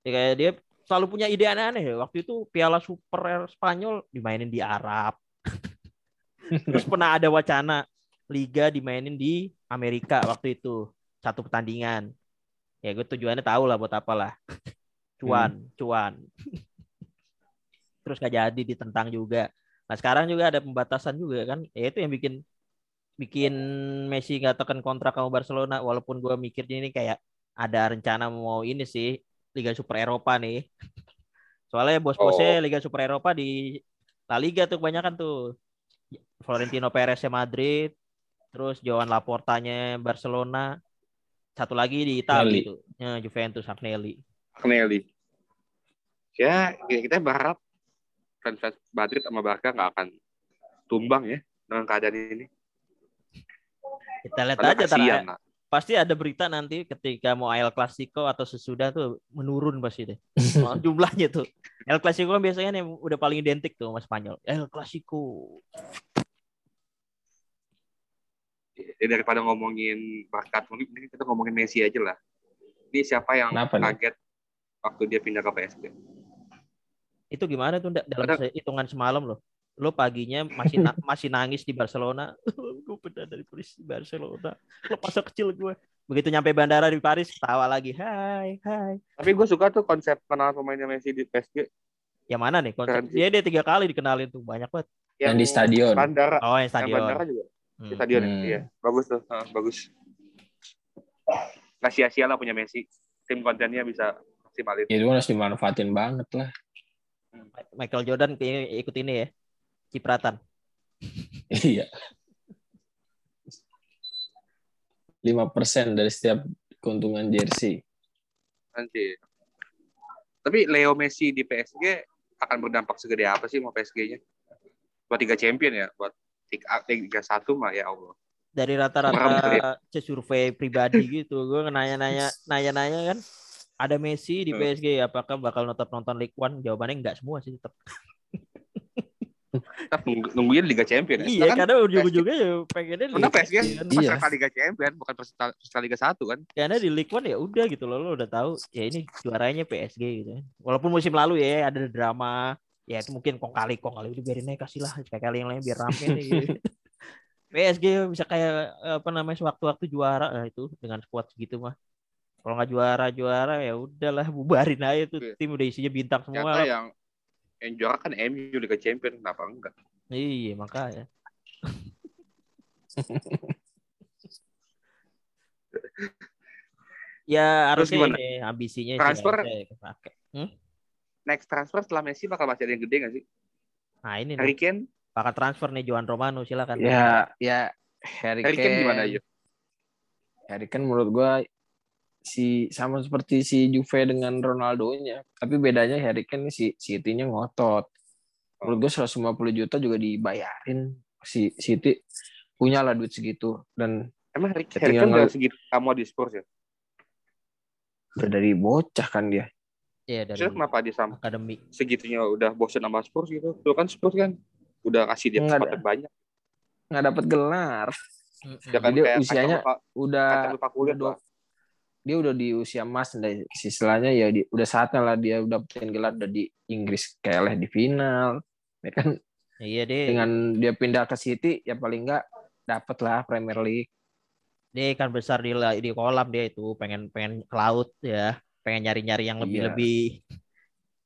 ya kayak dia selalu punya ide aneh-aneh ya. waktu itu Piala Super Spanyol dimainin di Arab terus pernah ada wacana liga dimainin di Amerika waktu itu satu pertandingan ya gue tujuannya tahu lah buat apa lah cuan cuan. Terus gak jadi ditentang juga. Nah sekarang juga ada pembatasan juga kan. Ya itu yang bikin bikin Messi nggak tekan kontrak sama Barcelona. Walaupun gue mikirnya ini kayak ada rencana mau ini sih Liga Super Eropa nih. Soalnya bos-bosnya Liga Super Eropa di La Liga tuh kebanyakan tuh. Florentino Perez Madrid terus Joan Laportanya Barcelona satu lagi di Italia tuh. Ya, Juventus Agnelli. Agnelli. Ya, kita berharap fans-fans Madrid sama Barca nggak akan tumbang ya dengan keadaan ini. kita lihat Karena aja tar, kasihan lah. pasti ada berita nanti ketika mau El Clasico atau sesudah tuh menurun pasti deh. Oh, jumlahnya tuh. El Clasico kan biasanya yang udah paling identik tuh sama Spanyol. El Clasico Ya, daripada ngomongin bakat, mungkin kita ngomongin Messi aja lah. Ini siapa yang Kenapa nih? kaget waktu dia pindah ke PSG? Itu gimana tuh Ndak? dalam se- hitungan semalam loh. Lo paginya masih na- masih nangis di Barcelona. gue pindah dari Paris di Barcelona. Lo masa kecil gue. Begitu nyampe bandara di Paris, tawa lagi. Hai, hai. Tapi gue suka tuh konsep kenal pemainnya Messi di PSG. Yang mana nih? Konsep Keren sih. dia dia tiga kali dikenalin tuh banyak banget. Yang di stadion. Bandara. Oh yang Yang stadion. bandara juga. Hmm. Di stadion ya? Hmm. Iya. Bagus tuh. Ah, bagus. Nggak sia-sia lah punya Messi. Tim kontennya bisa maksimalin. Itu kan harus dimanfaatin banget lah. Michael Jordan kayaknya ikut ini ya. Cipratan. Iya. 5% dari setiap keuntungan jersey. Nanti. Tapi Leo Messi di PSG akan berdampak segede apa sih mau PSG-nya? Buat tiga champion ya, buat tiga, tiga satu mah ya Allah. Dari rata-rata survei pribadi gitu, gue nanya-nanya, nanya-nanya kan, ada Messi di Hmm. PSG, apakah bakal nonton nonton League One? Jawabannya enggak semua sih tetap. Nunggu- nungguin Liga Champion ya. Iya, Sedangkan karena ujung-ujungnya ya pengennya Karena League PSG Champion. Iya. peserta Liga Champion bukan peserta, peserta Liga 1 kan. Karena di League One ya udah gitu loh, lo udah tahu ya ini juaranya PSG gitu. Walaupun musim lalu ya ada drama, ya itu mungkin kong kali kong kali udah biarin aja kasih lah sekali kali yang lain biar rame nih gitu. PSG bisa kayak apa namanya sewaktu-waktu juara nah itu dengan squad segitu mah. Kalau nggak juara juara ya udahlah bubarin aja tuh Iya. tim udah isinya bintang semua. Ternyata yang yang juara kan MU Liga Champion, kenapa enggak? Iya makanya. ya harusnya ini ambisinya sih Transfer? harusnya kepake. Next transfer setelah Messi bakal masih ada yang gede nggak sih? Nah ini nih, Harry Kane, bakat transfer nih Johan Romano silakan. Ya, ya Harry Harry Kane gimana aja? Harry Kane menurut gua si sama seperti si Juve dengan Ronaldo-nya. Tapi bedanya Harry Kane si City-nya ngotot. Menurut gua 150 juta juga dibayarin si City punya lah duit segitu dan Emang Harry, Kane udah ngel- segitu kamu di Spurs ya? udah dari bocah kan dia. Iya dari Maksudnya kenapa dia sama akademi. segitunya udah bosen sama Spurs gitu? Tuh kan Spurs kan udah kasih dia Nggak kesempatan banyak. nggak dapat gelar. Ya kan Dia usianya lupa, Udah lupa kulit udah lah. dia udah di usia emas dan istilahnya ya di, udah saatnya lah dia udah dapetin gelar udah di Inggris kayak lah di final ya kan Iya deh. dengan dia pindah ke City ya paling enggak dapet lah Premier League Dia ikan besar di di kolam dia itu pengen pengen ke laut ya. Pengen nyari-nyari yang lebih Iya. lebih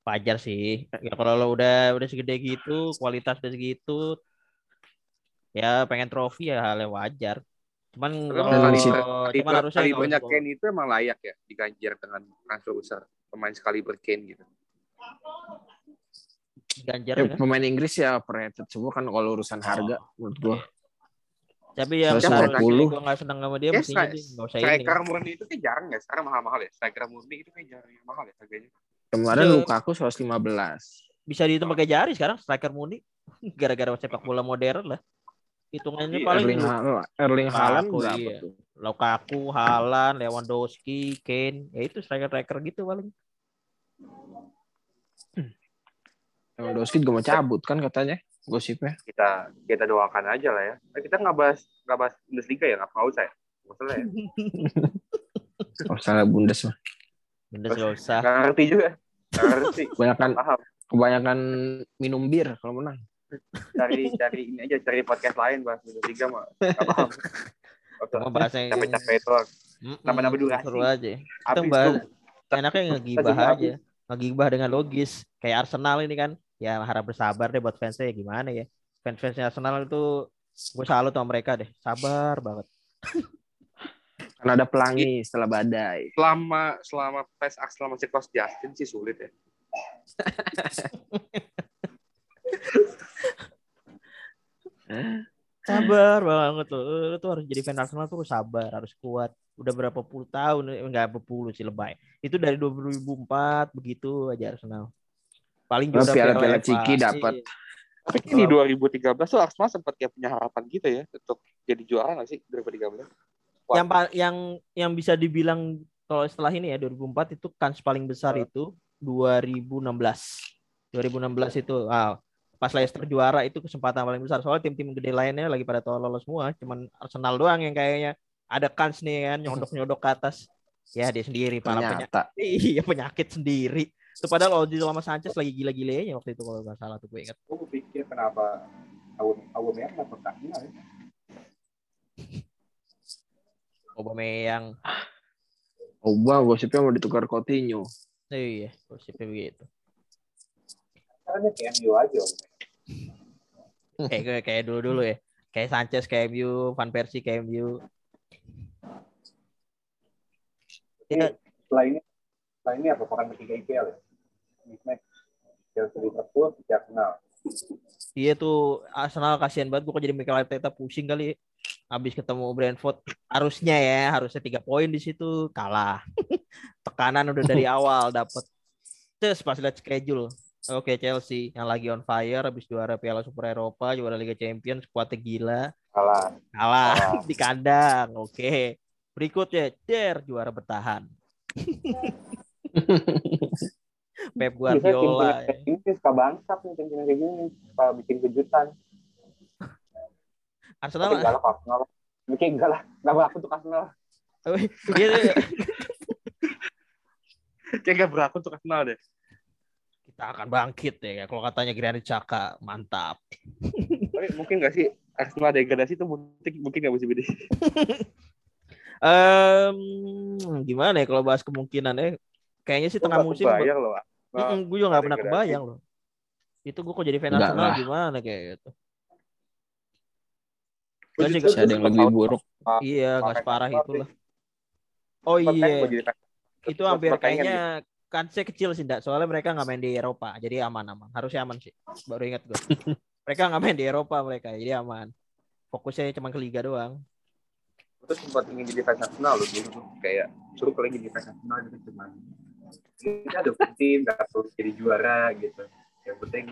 wajar sih. Ya kalau lo udah udah segede gitu, kualitas udah segitu, ya pengen trofi ya hal yang wajar. Cuman kalau kali- cuman Kali, harusnya kali kalau- banyak Kane itu emang layak ya diganjar dengan transfer besar pemain sekali Kane gitu. Ganjar Ya, kan. pemain Inggris ya overrated semua kan kalau urusan harga menurut gua. Tapi yang 150. seharusnya gue nggak senang sama dia Ya, mestinya dia usah ini. Striker murni itu kan jarang ya, sekarang mahal-mahal ya. Striker murni itu kan jarang yang mahal ya harganya. Kemarin Iya. Lukaku 115. Bisa dihitung pakai jari sekarang striker murni. Gara-gara sepak bola modern lah. Hitungannya Iya, paling Erling Haaland, Erling Haaland berapa iya. tuh? Lukaku, Haaland, Lewandowski, Kane, ya itu striker-striker gitu paling. Lewandowski juga mau cabut kan katanya gosipnya. Kita kita doakan aja lah ya. Eh, kita nggak bahas nggak bahas Bundesliga ya, nggak mau saya. Nggak usah lah ya. Oh, salah Bundes mah. Bener gak usah. Nggak ngerti juga. Nggak ngerti. Kebanyakan Paham. kebanyakan minum bir kalau menang. Cari cari ini aja, cari podcast lain bahas Bundesliga mah. Nggak paham. Nggak usah. Cuma bahasa yang Capek-capek itu. Mm-mm, nambah-nambah durasi. Seru aja. Kita bahas enaknya ngegibah aja. Ngegibah dengan logis. Kayak Arsenal ini kan. Ya harap bersabar deh buat fansnya ya gimana ya. Fans-fansnya Arsenal itu gue salut sama mereka deh. Sabar banget. Karena ada pelangi setelah badai. Selama selama PES Arsenal masih close Justin sih sulit ya. Sabar banget tuh. Lu tuh harus jadi fan Arsenal tuh harus sabar, harus kuat. Udah berapa puluh tahun, eh, enggak berapa puluh sih lebay. Itu dari 2004 begitu aja Arsenal. Paling juara piala-piala. Ciki dapat. Tapi kan di 2013 tuh Arsenal sempat kayak punya harapan gitu ya untuk jadi juara nggak sih 2013? Wah. Yang yang yang bisa dibilang kalau setelah ini ya 2004 itu kans paling besar Oh. itu 2016. 2016 itu ah, pas Leicester juara itu kesempatan paling besar. Soalnya tim-tim gede lainnya lagi pada tahu lolos semua, cuman Arsenal doang yang kayaknya ada kans nih kan nyodok-nyodok ke atas. Ya dia sendiri para penyakit. Iya penyakit sendiri. Itu padahal Ozil sama Sanchez lagi gila-gilanya waktu itu kalau nggak salah tuh gue ingat. Gue pikir kenapa Aubameyang kenapa tak kenal ya? Aubameyang. Oba gosipnya mau ditukar Coutinho. Oh, iya, gosipnya begitu. Karena kayak MU aja. Kayak kayak dulu dulu ya. Kayak Sanchez kayak MU, Van Persie kayak MU. Ya, Setelah ini, setelah ini apa? Pekan ketiga IPL ya? Mismatch Chelsea Liverpool tidak kenal. Iya tuh Arsenal kasihan banget gue kok jadi Mikel Arteta pusing kali habis ketemu Brentford harusnya ya harusnya tiga poin di situ kalah tekanan udah dari awal dapat terus pas lihat schedule oke Chelsea yang lagi on fire habis juara Piala Super Eropa juara Liga Champions kuatnya gila Kalah. kalah Kalah. di kandang oke berikutnya der juara bertahan Pep Guardiola ya. Ini suka bangsat nih tim-tim kayak gini. Suka bikin kejutan. Arsenal Tapi lah Arsenal. Mungkin enggak lah. Enggak berlaku untuk Arsenal. Iya, iya. Kayak enggak berlaku untuk Arsenal deh. kita akan bangkit ya kalau katanya Granit Xhaka mantap Tapi mungkin enggak sih Arsenal degradasi itu mungkin mungkin enggak bisa beda. Em, gimana ya kalau bahas kemungkinan ya kayaknya sih tengah musim Bayar loh. Mm, gue juga gak pernah kebayang loh. Itu gue kok jadi fan Enggak Arsenal lah. gimana kayak gitu. Gak justru Masih ada yang lebih buruk. iya nggak Makanya separah itulah. Oh iya. gua jadi fan. itu Gua hampir kayaknya kansnya kecil sih ndak. Soalnya mereka nggak main di Eropa jadi aman aman. Harusnya aman sih baru ingat gue mereka nggak main di Eropa mereka jadi aman. Fokusnya cuma ke liga doang. Terus sempat ingin jadi fans Arsenal loh dulu. Kayak suruh kalau ingin jadi fans Arsenal itu cuman kita ada tim nggak perlu jadi juara gitu. Yang penting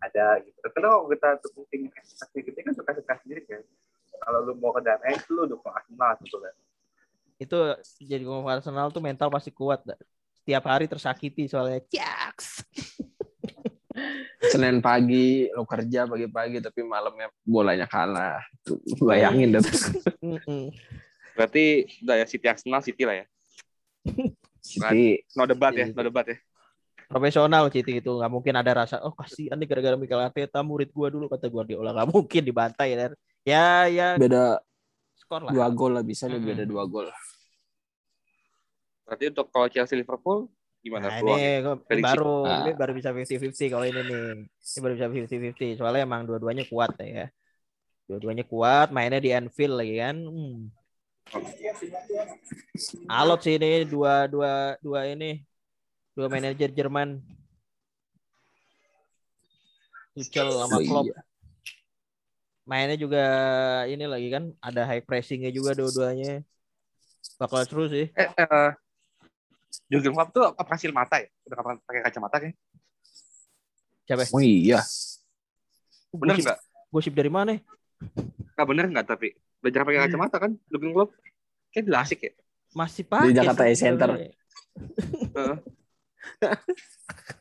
ada gitu. Karena kalau kita tuh penting ekspektasi kita kan suka suka sendiri kan. Kalau lu mau ke DMX lu dukung Arsenal gitu kan. itu jadi pemain Arsenal tuh mental pasti kuat dah. setiap hari tersakiti soalnya Jaks. Senin pagi lo kerja pagi-pagi tapi malamnya bolanya kalah. Tuh, bayangin deh. Berarti udah ya City Arsenal City lah ya. Jadi No debat ya, no debat ya. profesional Citi itu nggak mungkin ada rasa oh kasihan nih gara-gara Mikel Arteta murid gua dulu kata Guardiola nggak mungkin dibantai ya ya ya beda skor lah dua gol lah bisa nih Mm-mm. beda dua gol. Berarti untuk kalau Chelsea Liverpool gimana? Nah, Peluang ini gua- Prediksi. baru Ah. ini baru bisa 50-50 kalau ini nih. Ini baru bisa 50-50 soalnya emang dua-duanya kuat ya. Dua-duanya kuat, mainnya di Anfield lagi kan. Hmm. Alot sih ini dua dua dua ini dua manajer Jerman. Tuchel sama Oh, Klopp. iya. Mainnya juga ini lagi kan ada high pressingnya juga dua-duanya. Bakal seru sih. Eh, eh, Jurgen Klopp tuh apa hasil mata ya? Udah kapan pakai kacamata kan? Siapa? Oh iya. Bener nggak? Gosip dari mana? Nggak bener nggak tapi belajar pakai kacamata kan? Jurgen Klopp kayak udah asik ya. Masih pakai. Jakarta sih, E-Center. sebenarnya. Heeh.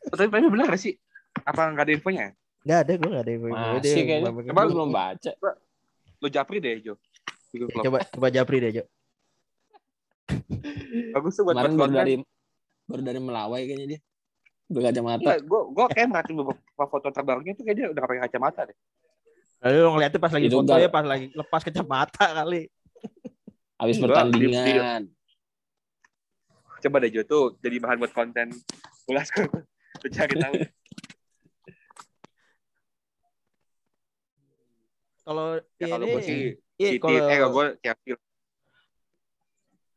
tapi bener gak sih? Apa nggak ada infonya? ya? Nggak ada, gue nggak ada. Dia Masih kayaknya. Coba belum baca. Lo japri deh Jo. Coba coba Japri deh, Jo. Bagus tuh buat Kemarin baru dari baru dari Melawai kayaknya dia. Berkacamata. Enggak, gue gue kayak merhatiin beberapa foto terbarunya tuh kayak dia udah pakai kacamata deh. Lalu lo ngeliatnya pas lagi Itu foto ya, pas lagi lepas kacamata kali. Habis pertandingan. Coba deh Jo tuh jadi bahan buat konten ulas. Lu cari tahu. Kalau Ya kalau ini, gue sih iya, kalau eh kalau gue Chelsea.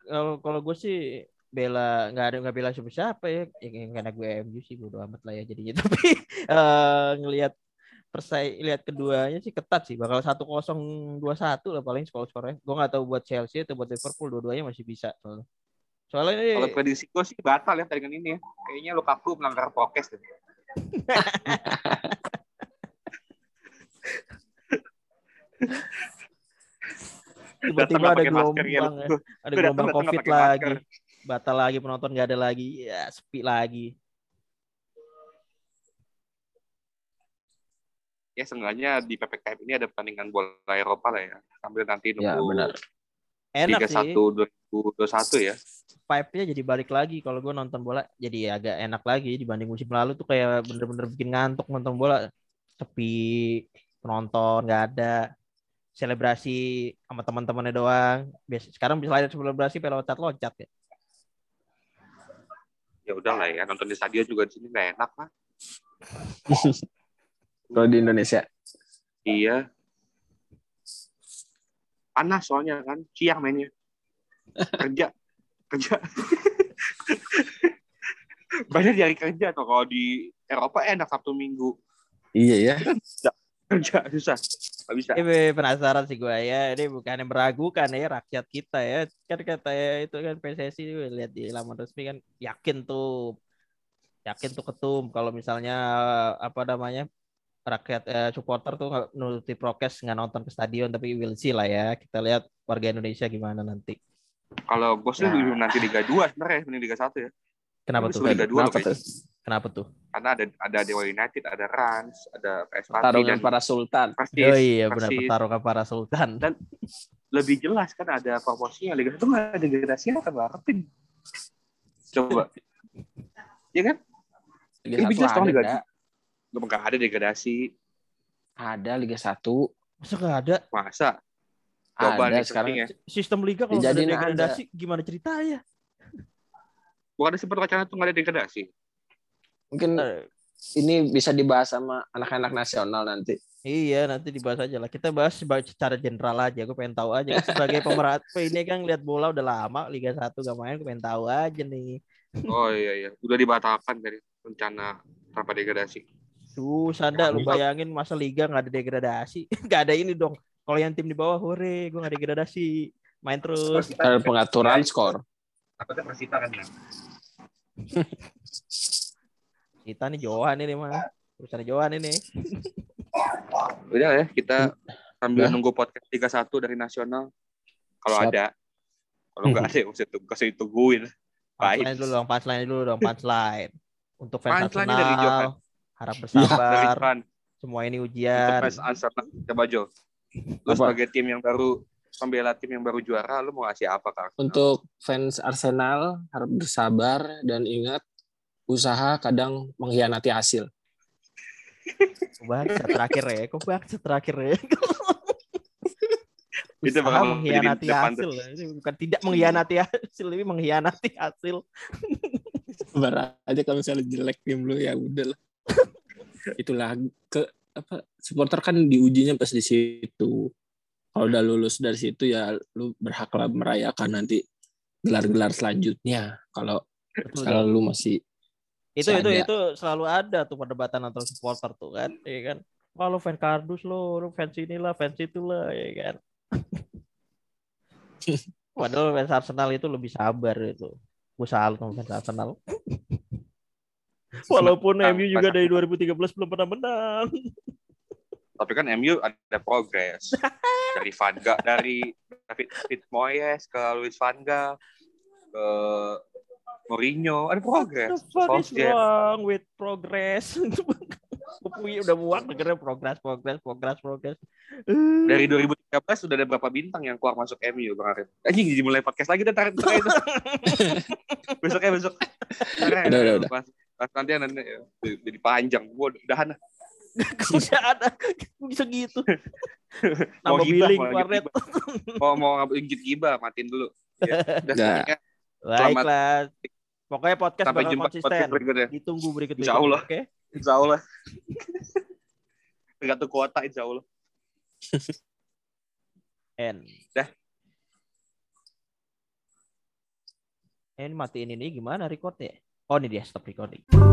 kalau kalau gue sih bela nggak ada nggak bela siapa siapa ya, ya karena gue MU sih bodo amat lah ya jadinya tapi eh ngelihat persai lihat keduanya sih ketat sih bakal satu kosong dua satu lah paling skor skornya gue nggak tahu buat Chelsea atau buat Liverpool dua-duanya masih bisa soalnya soalnya ini Kalau prediksi gue sih batal ya pertandingan ini ya. Kayaknya Lukaku melanggar prokes deh. tiba-tiba ada ya, gelombang ya. Lu. ada gelombang covid lagi batal lagi penonton nggak ada lagi ya sepi lagi Ya seenggaknya di PPKM ini ada pertandingan bola Eropa lah ya. Sambil nanti Ya nunggu benar. enak Liga sih 1 2021 ya. vibe-nya jadi balik lagi kalau gue nonton bola jadi agak enak lagi dibanding musim lalu tuh kayak bener-bener bikin ngantuk nonton bola sepi penonton nggak ada selebrasi sama teman-temannya doang biasa sekarang bisa lihat selebrasi pe loncat-loncat ya Ya udah lah ya, nonton di stadion juga di sini nggak enak lah. Kalau di Indonesia. Iya. Panas soalnya kan, siang mainnya. Kerja. Kerja. Banyak di hari kerja tuh. Kalau di Eropa enak Sabtu Minggu. Iya ya. Kerja susah. Gak bisa. Ini penasaran sih gue ya. Ini bukan yang meragukan ya rakyat kita ya. Kan kata ya itu kan PSSI lihat di laman resmi kan yakin tuh yakin tuh ketum kalau misalnya apa namanya rakyat eh, supporter tuh nuruti prokes nggak nonton ke stadion tapi will see lah ya kita lihat warga Indonesia gimana nanti Kalau gue sih Nah. nanti Liga 2 sebenarnya, mending Liga 1 ya. kenapa tuh Liga 2 Kenapa tuh? kenapa tuh Karena ada ada Dewa United, ada Rans, ada PS Pati, Pertarungan dan para sultan. Persis, oh iya benar Persis. pertarungan para sultan lebih jelas kan ada promosinya Liga 1 nggak ada degradasi kan ngarepin coba ya kan Liga Lebih 1 jelas dong Liga nggak? Gak nggak ada degradasi Ada Liga 1. masa nggak ada masa Coba Ada nih sekarang. ya. sistem liga kalau nggak ada degradasi gimana ceritanya bukan ada sempat wacana tuh nggak ada degradasi Mungkin Eh, ini bisa dibahas sama anak-anak nasional nanti. Iya nanti dibahas aja lah. Kita bahas secara general aja. Gue pengen tahu aja sebagai pemerhati ini kan lihat bola udah lama Liga 1 gak main. Gue pengen tahu aja nih. oh iya iya udah dibatalkan dari rencana tanpa degradasi Susah dah lu bayangin masa Liga nggak ada degradasi. Gak ada ini dong. Kalau yang tim di bawah hore, gue nggak degradasi. Main terus. Ada pengaturan skor. takutnya Persita kan ya Kita nih Johan ini mah. Urusan Johan ini. udah ya kita sambil nunggu podcast Liga 1 dari nasional kalau ada kalau nggak ada ya usah tunggu kasih ditungguin Baik. Punchline dulu dong, punchline dulu dong, punchline. Untuk fans Punchline-nya dari Johan. Harap dari bersabar. Ivan Semua ini ujian. fans Arsenal coba Jo lu Apa? sebagai tim yang baru pembela tim yang baru juara lu mau ngasih apa kak Untuk fans Arsenal harap bersabar dan ingat usaha kadang mengkhianati hasil. Bangsat terakhir ya? Kok bangsat terakhir ya? Itu Usaha bakal mengkhianati hasil. Ini bukan tidak mengkhianati hasil, tapi mengkhianati hasil. Sabar aja kalau misalnya jelek tim lu ya udahlah. Itulah ke apa supporter kan diujinya pas di situ. Kalau udah lulus dari situ ya lu berhaklah merayakan nanti gelar-gelar selanjutnya. Kalau kalau lu masih itu itu itu selalu ada tuh perdebatan antar supporter tuh kan, ya kan? Wah lu fans kardus lo, lu fans inilah, fans itulah, ya kan? Padahal fans Arsenal itu lebih sabar itu. Gue salut sama fans Arsenal. Walaupun Nah, MU juga dari 2013 belum pernah menang. tapi kan MU ada progres dari Van Gaal dari David, Moyes ke Luis Van Gaal ke Mourinho ada progres The fuck is wrong with progress? Gue udah muak dengernya progress, progress, progress, progress. dari 2013 sudah ada berapa bintang yang keluar masuk MU kemarin anjing jadi mulai podcast lagi deh tarik tarik itu besok ya besok Udah, udah, udah. Nanti nanti ya, jadi panjang gua udahan udah ada bisa gitu. mau Nambah billing warnet. mau mau lanjut gibah matiin dulu ya. udah ya. Baiklah. Pokoknya podcast sampai bakal jumpa konsisten. podcast berikutnya Ditunggu berikut Insya Allah. Oke. insya Allah tergantung kuota insya Allah N. Dah. Eh, ini matiin ini gimana recordnya? Oh ini dia stop recording.